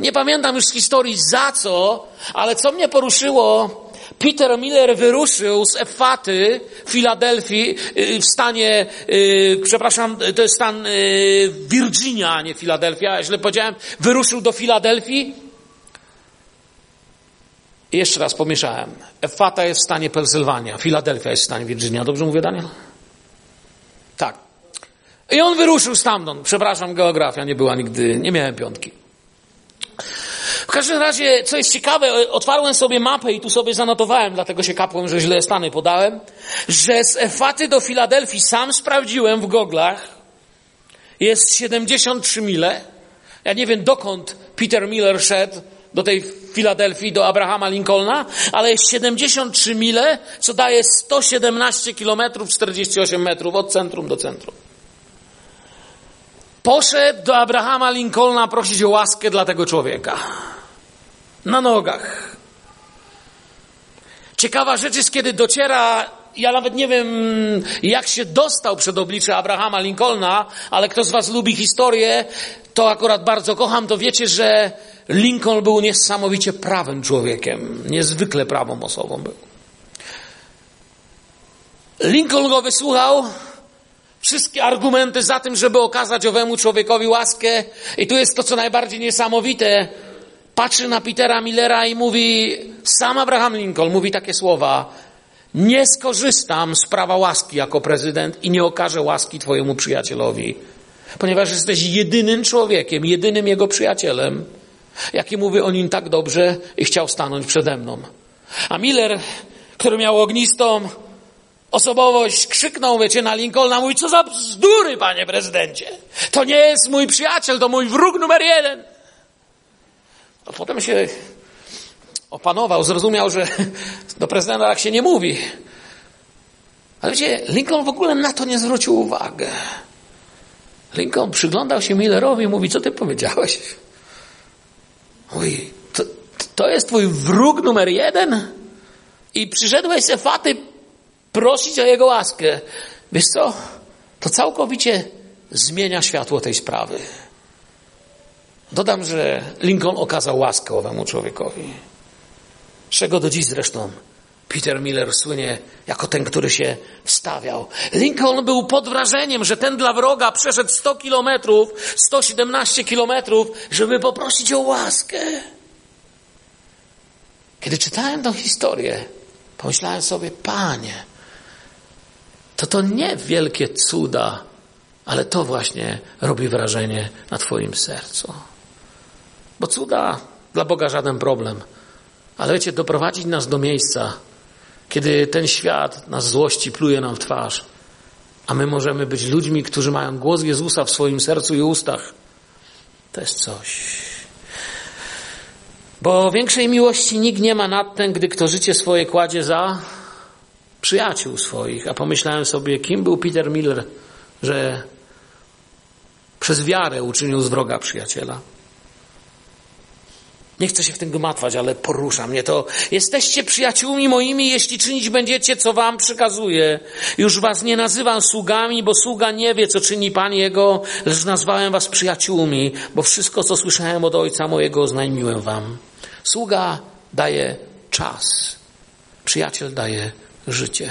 Nie pamiętam już z historii za co, ale co mnie poruszyło, Peter Miller wyruszył z Efaty w Filadelfii y, w stanie, yy, przepraszam, to jest stan yy, Virginia, a nie Filadelfia, źle powiedziałem, wyruszył do Filadelfii. Jeszcze raz pomieszałem. Efata jest w stanie Pensylwania, Filadelfia jest w stanie Virginia. Dobrze mówię, Daniel? Tak. I on wyruszył stamtąd. Przepraszam, geografia nie była nigdy, nie miałem piątki. Każdym razie, co jest ciekawe, otwarłem sobie mapę i tu sobie zanotowałem, dlatego się kapłem, że źle stany podałem, że z Efaty do Filadelfii sam sprawdziłem w goglach, jest 73 mile. Ja nie wiem dokąd Peter Miller szedł do tej Filadelfii, do Abrahama Lincolna, ale jest 73 mile, co daje 117 kilometrów 48 metrów od centrum do centrum. Poszedł do Abrahama Lincolna prosić o łaskę dla tego człowieka. Na nogach. Ciekawa rzecz jest, kiedy dociera, ja nawet nie wiem, jak się dostał przed oblicze Abrahama Lincolna, ale kto z Was lubi historię, to akurat bardzo kocham, to wiecie, że Lincoln był niesamowicie prawym człowiekiem. Niezwykle prawą osobą był. Lincoln go wysłuchał, wszystkie argumenty za tym, żeby okazać owemu człowiekowi łaskę. I tu jest to, co najbardziej niesamowite. Patrzy na Petera Millera i mówi, sam Abraham Lincoln mówi takie słowa, nie skorzystam z prawa łaski jako prezydent i nie okażę łaski twojemu przyjacielowi, ponieważ jesteś jedynym człowiekiem, jedynym jego przyjacielem, jaki mówi o nim tak dobrze i chciał stanąć przede mną. A Miller, który miał ognistą osobowość, krzyknął, wiecie, na Lincolna, mówi, co za bzdury, panie prezydencie. To nie jest mój przyjaciel, to mój wróg numer jeden. A potem się opanował, zrozumiał, że do prezydenta tak się nie mówi. Ale wiecie, Lincoln w ogóle na to nie zwrócił uwagi. Lincoln przyglądał się Millerowi i mówi, co ty powiedziałeś? Mówi, to, to jest twój wróg numer jeden? I przyszedłeś z Efaty prosić o Jego łaskę. Wiesz co? To całkowicie zmienia światło tej sprawy. Dodam, że Lincoln okazał łaskę owemu człowiekowi. Czego do dziś zresztą Peter Miller słynie jako ten, który się wstawiał. Lincoln był pod wrażeniem, że ten dla wroga przeszedł 100 kilometrów, 117 kilometrów, żeby poprosić o łaskę. Kiedy czytałem tę historię, pomyślałem sobie, panie, to to nie wielkie cuda, ale to właśnie robi wrażenie na Twoim sercu. Bo cuda dla Boga żaden problem. Ale wiecie, doprowadzić nas do miejsca, kiedy ten świat nas złości pluje nam w twarz, a my możemy być ludźmi, którzy mają głos Jezusa w swoim sercu i ustach, to jest coś. Bo większej miłości nikt nie ma nad ten, gdy kto życie swoje kładzie za przyjaciół swoich. A pomyślałem sobie, kim był Peter Miller, że przez wiarę uczynił z wroga przyjaciela. Nie chcę się w tym gmatwać, ale porusza mnie to. Jesteście przyjaciółmi moimi, jeśli czynić będziecie, co wam przekazuję. Już was nie nazywam sługami, bo sługa nie wie, co czyni Pan Jego, lecz nazwałem was przyjaciółmi, bo wszystko, co słyszałem od Ojca mojego, oznajmiłem wam. Sługa daje czas. Przyjaciel daje życie.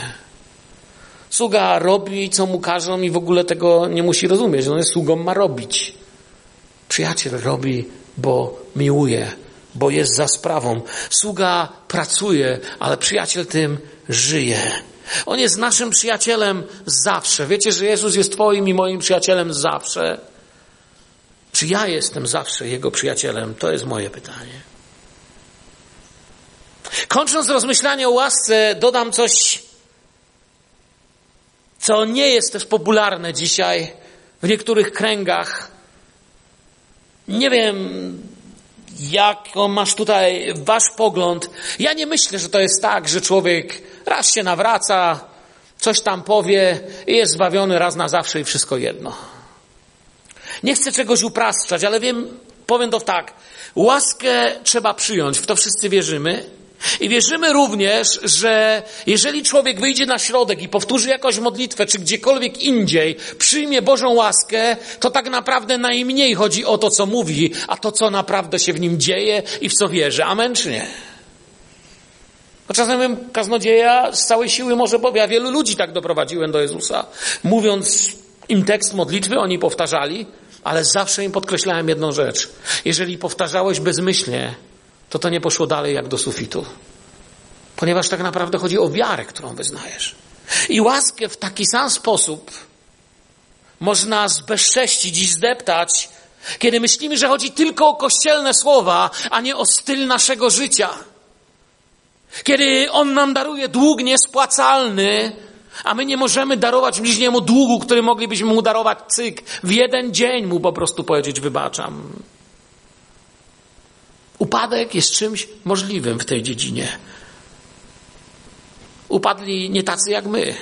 Sługa robi, co mu każą i w ogóle tego nie musi rozumieć. On jest sługą, ma robić. Przyjaciel robi, bo miłuje, bo jest za sprawą. Sługa pracuje, ale przyjaciel tym żyje. On jest naszym przyjacielem zawsze. Wiecie, że Jezus jest Twoim i moim przyjacielem zawsze? Czy ja jestem zawsze Jego przyjacielem? To jest moje pytanie. Kończąc rozmyślanie o łasce, dodam coś, co nie jest też popularne dzisiaj w niektórych kręgach. Nie wiem, jak masz tutaj wasz pogląd. Ja nie myślę, że to jest tak, że człowiek raz się nawraca, coś tam powie i jest zbawiony raz na zawsze i wszystko jedno. Nie chcę czegoś upraszczać, ale wiem, powiem to tak. Łaskę trzeba przyjąć, w to wszyscy wierzymy. I wierzymy również, że jeżeli człowiek wyjdzie na środek i powtórzy jakąś modlitwę, czy gdziekolwiek indziej, przyjmie Bożą łaskę, to tak naprawdę najmniej chodzi o to, co mówi, a to, co naprawdę się w nim dzieje i w co wierzy. Amen czy nie? Czasem kaznodzieja z całej siły może powie, ja wielu ludzi tak doprowadziłem do Jezusa. Mówiąc im tekst modlitwy, oni powtarzali, ale zawsze im podkreślałem jedną rzecz. Jeżeli powtarzałeś bezmyślnie, to to nie poszło dalej jak do sufitu. Ponieważ tak naprawdę chodzi o wiarę, którą wyznajesz. I łaskę w taki sam sposób można zbezcześcić i zdeptać, kiedy myślimy, że chodzi tylko o kościelne słowa, a nie o styl naszego życia. Kiedy On nam daruje dług niespłacalny, a my nie możemy darować bliźniemu długu, który moglibyśmy mu darować cyk. W jeden dzień mu po prostu powiedzieć wybaczam. Upadek jest czymś możliwym w tej dziedzinie. Upadli nie tacy jak my.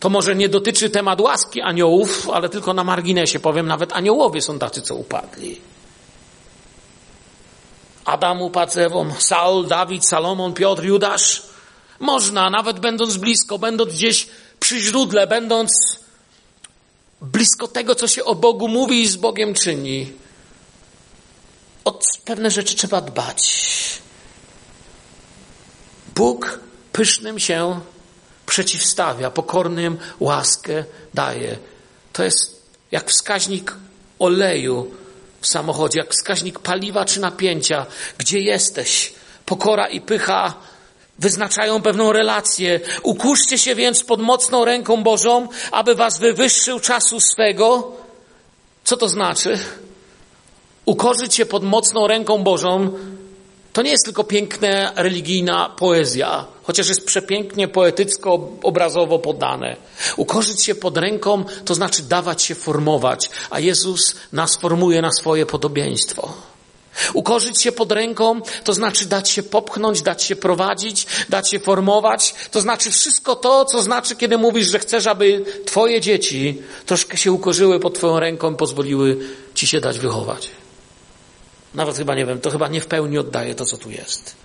To może nie dotyczy temat łaski aniołów, ale tylko na marginesie powiem, nawet aniołowie są tacy, co upadli. Adam upadł Ewą, Saul, Dawid, Salomon, Piotr, Judasz. Można, nawet będąc blisko, będąc gdzieś przy źródle, będąc blisko tego, co się o Bogu mówi i z Bogiem czyni. O pewne rzeczy trzeba dbać. Bóg pysznym się przeciwstawia, pokornym łaskę daje. To jest jak wskaźnik oleju w samochodzie, jak wskaźnik paliwa czy napięcia. Gdzie jesteś? Pokora i pycha wyznaczają pewną relację. Ukuszcie się więc pod mocną ręką Bożą, aby was wywyższył czasu swego. Co to znaczy? Ukorzyć się pod mocną ręką Bożą to nie jest tylko piękna religijna poezja, chociaż jest przepięknie poetycko, obrazowo podane. Ukorzyć się pod ręką to znaczy dawać się formować, a Jezus nas formuje na swoje podobieństwo. Ukorzyć się pod ręką to znaczy dać się popchnąć, dać się prowadzić, dać się formować. To znaczy wszystko to, co znaczy, kiedy mówisz, że chcesz, aby Twoje dzieci troszkę się ukorzyły pod Twoją ręką i pozwoliły Ci się dać wychować. Nawet chyba nie wiem, to chyba nie w pełni oddaje to, co tu jest.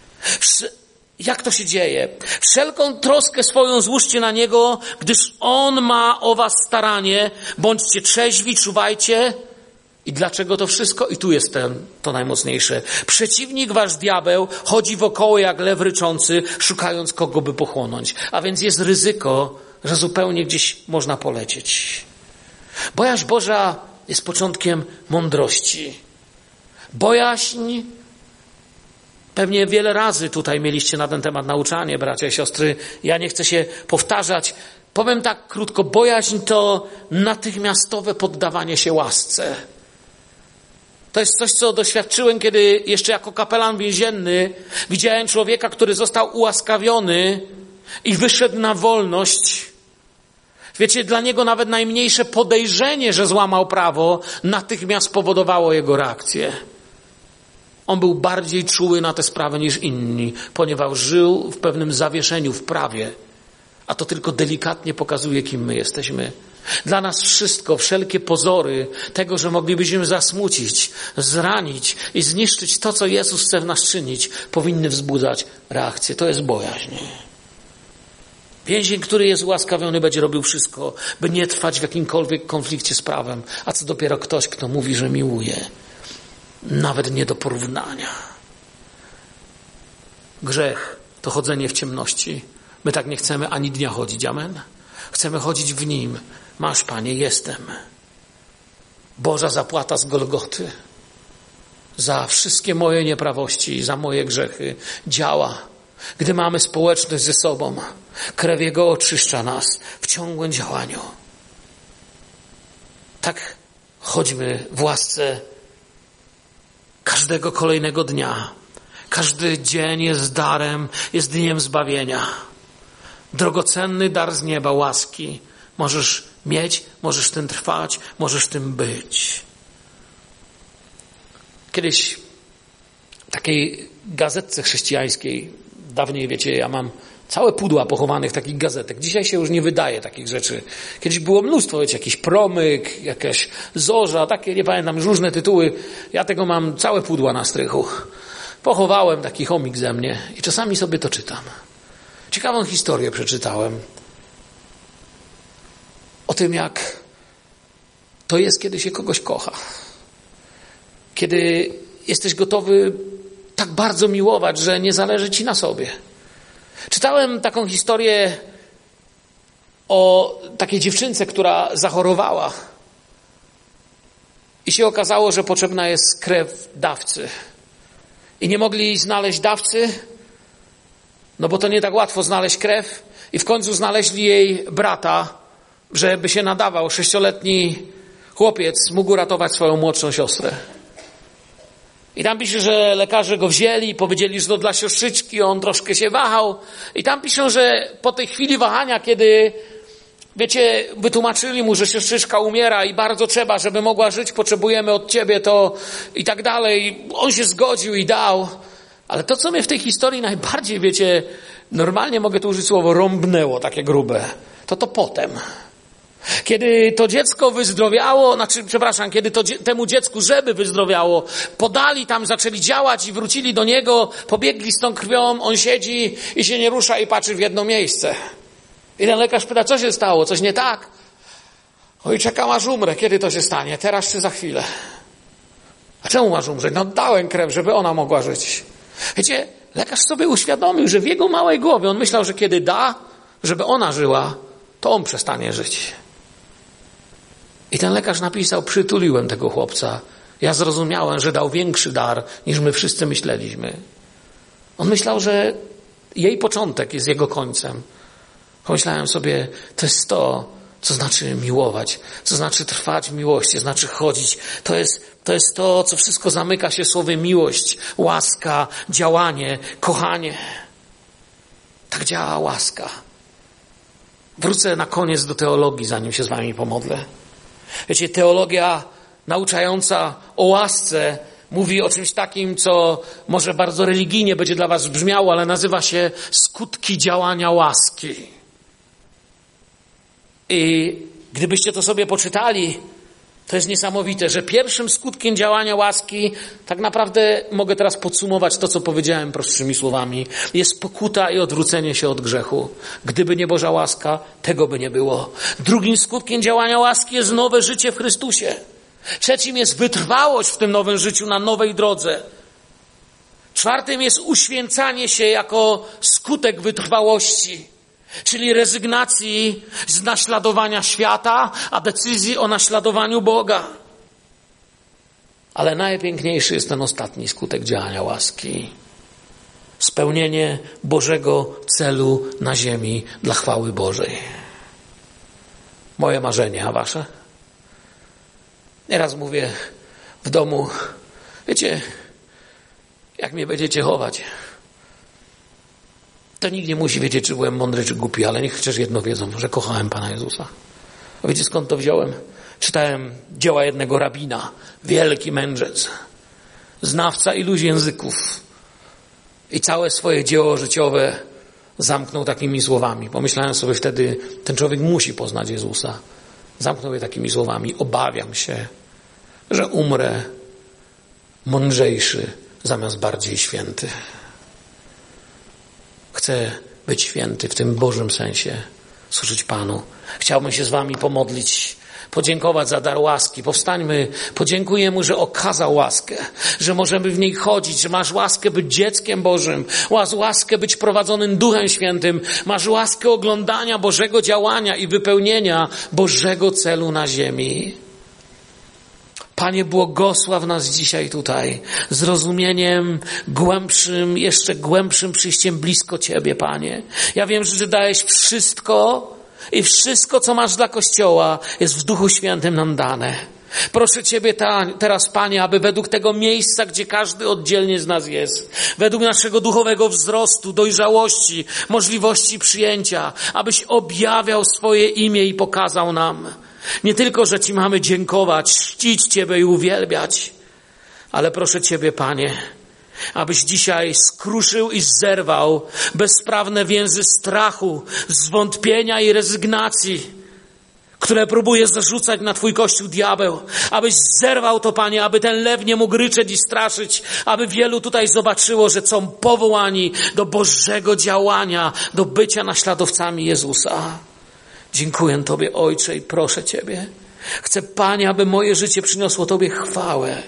Jak to się dzieje? Wszelką troskę swoją złóżcie na Niego, gdyż On ma o was staranie. Bądźcie trzeźwi, czuwajcie. I dlaczego to wszystko? I tu jest ten, to najmocniejsze. Przeciwnik wasz diabeł chodzi wokoło jak lew ryczący, szukając kogo by pochłonąć. A więc jest ryzyko, że zupełnie gdzieś można polecieć. Bojaźń Boża jest początkiem mądrości. Bojaźń. Pewnie wiele razy tutaj mieliście na ten temat nauczanie, bracia i siostry. Ja nie chcę się powtarzać. Powiem tak krótko. Bojaźń to natychmiastowe poddawanie się łasce. To jest coś, co doświadczyłem, kiedy jeszcze jako kapelan więzienny widziałem człowieka, który został ułaskawiony i wyszedł na wolność. Wiecie, dla niego nawet najmniejsze podejrzenie, że złamał prawo, natychmiast powodowało jego reakcję. On był bardziej czuły na te sprawy niż inni, ponieważ żył w pewnym zawieszeniu w prawie. A to tylko delikatnie pokazuje, kim my jesteśmy. Dla nas wszystko, wszelkie pozory tego, że moglibyśmy zasmucić, zranić i zniszczyć to, co Jezus chce w nas czynić, powinny wzbudzać reakcję. To jest bojaźń. Więzień, który jest ułaskawiony, będzie robił wszystko, by nie trwać w jakimkolwiek konflikcie z prawem, a co dopiero ktoś, kto mówi, że miłuje nawet nie do porównania. Grzech to chodzenie w ciemności. My tak nie chcemy ani dnia chodzić, amen? Chcemy chodzić w nim. Masz, Panie, jestem. Boża zapłata z Golgoty za wszystkie moje nieprawości, za moje grzechy działa. Gdy mamy społeczność ze sobą, krew Jego oczyszcza nas w ciągłym działaniu. Tak chodźmy w łasce każdego kolejnego dnia. Każdy dzień jest darem, jest dniem zbawienia. Drogocenny dar z nieba, łaski. Możesz mieć, możesz tym trwać, możesz tym być. Kiedyś takiej gazetce chrześcijańskiej. Dawniej, wiecie, ja mam całe pudła pochowanych takich gazetek. Dzisiaj się już nie wydaje takich rzeczy. Kiedyś było mnóstwo, wiecie, jakiś promyk, jakaś zorza, takie, nie pamiętam, już różne tytuły. Ja tego mam całe pudła na strychu. Pochowałem taki chomik ze mnie i czasami sobie to czytam. Ciekawą historię przeczytałem o tym, jak to jest, kiedy się kogoś kocha. Kiedy jesteś gotowy tak bardzo miłować, że nie zależy ci na sobie. Czytałem taką historię o takiej dziewczynce, która zachorowała i się okazało, że potrzebna jest krew dawcy. I nie mogli znaleźć dawcy, no bo to nie tak łatwo znaleźć krew. I w końcu znaleźli jej brata, żeby się nadawał. Sześcioletni chłopiec mógł ratować swoją młodszą siostrę. I tam pisze, że lekarze go wzięli i powiedzieli, że to dla siostrzyczki, on troszkę się wahał. I tam piszą, że po tej chwili wahania, kiedy, wiecie, wytłumaczyli mu, że siostrzyczka umiera i bardzo trzeba, żeby mogła żyć, potrzebujemy od ciebie to i tak dalej. On się zgodził i dał. Ale to, co mnie w tej historii najbardziej, wiecie, normalnie mogę tu użyć słowo rąbnęło, takie grube, to to potem. Kiedy to dziecko wyzdrowiało, znaczy, przepraszam, kiedy to, temu dziecku, żeby wyzdrowiało, podali tam, zaczęli działać i wrócili do niego, pobiegli z tą krwią, on siedzi i się nie rusza i patrzy w jedno miejsce. I ten lekarz pyta, co się stało, coś nie tak? Oj, czekam aż umrę, kiedy to się stanie? Teraz czy za chwilę? A czemu masz umrzeć? No dałem krew, żeby ona mogła żyć. Wiecie, lekarz sobie uświadomił, że w jego małej głowie on myślał, że kiedy da, żeby ona żyła, to on przestanie żyć. I ten lekarz napisał, przytuliłem tego chłopca. Ja zrozumiałem, że dał większy dar, niż my wszyscy myśleliśmy. On myślał, że jej początek jest jego końcem. Pomyślałem sobie, to jest to, co znaczy miłować, co znaczy trwać w miłości, co znaczy chodzić. To jest, to jest to, co wszystko zamyka się słowem miłość, łaska, działanie, kochanie. Tak działa łaska. Wrócę na koniec do teologii, zanim się z wami pomodlę. Wiecie, teologia nauczająca o łasce mówi o czymś takim, co może bardzo religijnie będzie dla was brzmiało, ale nazywa się skutki działania łaski. I gdybyście to sobie poczytali, to jest niesamowite, że pierwszym skutkiem działania łaski, tak naprawdę mogę teraz podsumować to, co powiedziałem prostszymi słowami, jest pokuta i odwrócenie się od grzechu. Gdyby nie Boża łaska, tego by nie było. Drugim skutkiem działania łaski jest nowe życie w Chrystusie. Trzecim jest wytrwałość w tym nowym życiu na nowej drodze. Czwartym jest uświęcanie się jako skutek wytrwałości czyli rezygnacji z naśladowania świata, a decyzji o naśladowaniu Boga. Ale najpiękniejszy jest ten ostatni skutek działania łaski. Spełnienie Bożego celu na ziemi dla chwały Bożej. Moje marzenie, a wasze? Nieraz mówię w domu, wiecie, jak mnie będziecie chować, to nikt nie musi wiedzieć, czy byłem mądry, czy głupi, ale niech chociaż jedno wiedzą, że kochałem Pana Jezusa. A wiecie skąd to wziąłem? Czytałem dzieła jednego rabina, wielki mędrzec, znawca iluś języków i całe swoje dzieło życiowe zamknął takimi słowami. Pomyślałem sobie wtedy, ten człowiek musi poznać Jezusa. Zamknął je takimi słowami. Obawiam się, że umrę mądrzejszy zamiast bardziej święty. Chcę być święty w tym Bożym sensie, służyć Panu. Chciałbym się z Wami pomodlić, podziękować za dar łaski. Powstańmy, podziękuję Mu, że okazał łaskę, że możemy w niej chodzić, że masz łaskę być dzieckiem Bożym, masz łaskę być prowadzonym Duchem Świętym, masz łaskę oglądania Bożego działania i wypełnienia Bożego celu na ziemi. Panie, błogosław nas dzisiaj tutaj zrozumieniem głębszym, jeszcze głębszym przyjściem blisko Ciebie, Panie. Ja wiem, że Ty dałeś wszystko i wszystko, co masz dla Kościoła, jest w Duchu Świętym nam dane. Proszę Ciebie ta, teraz, Panie, aby według tego miejsca, gdzie każdy oddzielnie z nas jest, według naszego duchowego wzrostu, dojrzałości, możliwości przyjęcia, abyś objawiał swoje imię i pokazał nam, nie tylko, że Ci mamy dziękować, czcić Ciebie i uwielbiać, ale proszę Ciebie, Panie, abyś dzisiaj skruszył i zerwał bezprawne więzy strachu, zwątpienia i rezygnacji, które próbuje zarzucać na Twój kościół diabeł, abyś zerwał to, Panie, aby ten lew nie mógł ryczeć i straszyć, aby wielu tutaj zobaczyło, że są powołani do Bożego działania, do bycia naśladowcami Jezusa. Dziękuję Tobie, Ojcze, i proszę Ciebie. Chcę, Panie, aby moje życie przyniosło Tobie chwałę.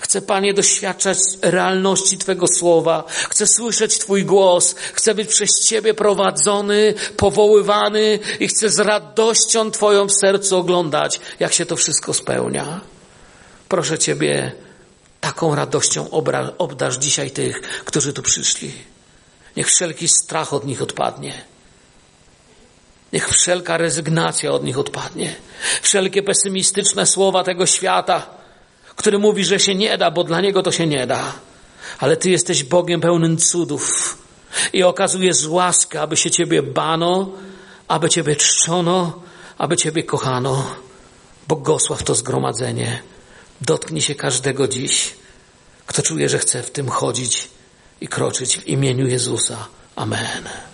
Chcę, Panie, doświadczać realności Twego słowa. Chcę słyszeć Twój głos. Chcę być przez Ciebie prowadzony, powoływany i chcę z radością Twoją w sercu oglądać, jak się to wszystko spełnia. Proszę Ciebie, taką radością obdasz dzisiaj tych, którzy tu przyszli. Niech wszelki strach od nich odpadnie. Niech wszelka rezygnacja od nich odpadnie. Wszelkie pesymistyczne słowa tego świata, który mówi, że się nie da, bo dla niego to się nie da. Ale Ty jesteś Bogiem pełnym cudów i okazujesz łaskę, aby się Ciebie bano, aby Ciebie czczono, aby Ciebie kochano. Bogosław to zgromadzenie. Dotknij się każdego dziś, kto czuje, że chce w tym chodzić i kroczyć w imieniu Jezusa. Amen.